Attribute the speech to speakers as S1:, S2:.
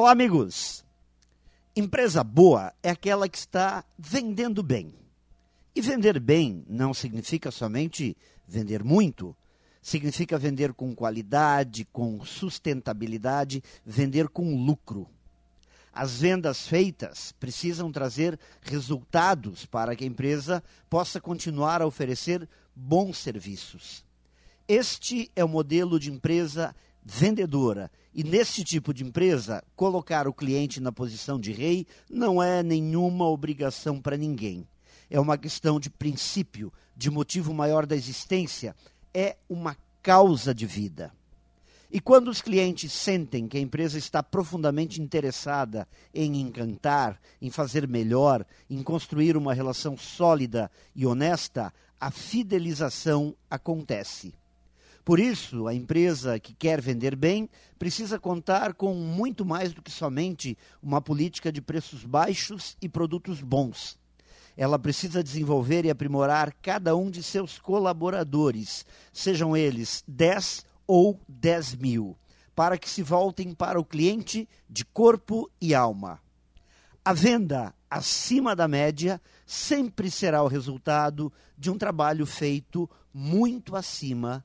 S1: Olá, amigos! Empresa boa é aquela que está vendendo bem. E vender bem não significa somente vender muito, significa vender com qualidade, com sustentabilidade, vender com lucro. As vendas feitas precisam trazer resultados para que a empresa possa continuar a oferecer bons serviços. Este é o modelo de empresa vendedora. E nesse tipo de empresa, colocar o cliente na posição de rei não é nenhuma obrigação para ninguém. É uma questão de princípio, de motivo maior da existência, é uma causa de vida. E quando os clientes sentem que a empresa está profundamente interessada em encantar, em fazer melhor, em construir uma relação sólida e honesta, a fidelização acontece. Por isso, a empresa que quer vender bem precisa contar com muito mais do que somente uma política de preços baixos e produtos bons. Ela precisa desenvolver e aprimorar cada um de seus colaboradores, sejam eles 10 ou 10 mil, para que se voltem para o cliente de corpo e alma. A venda acima da média sempre será o resultado de um trabalho feito muito acima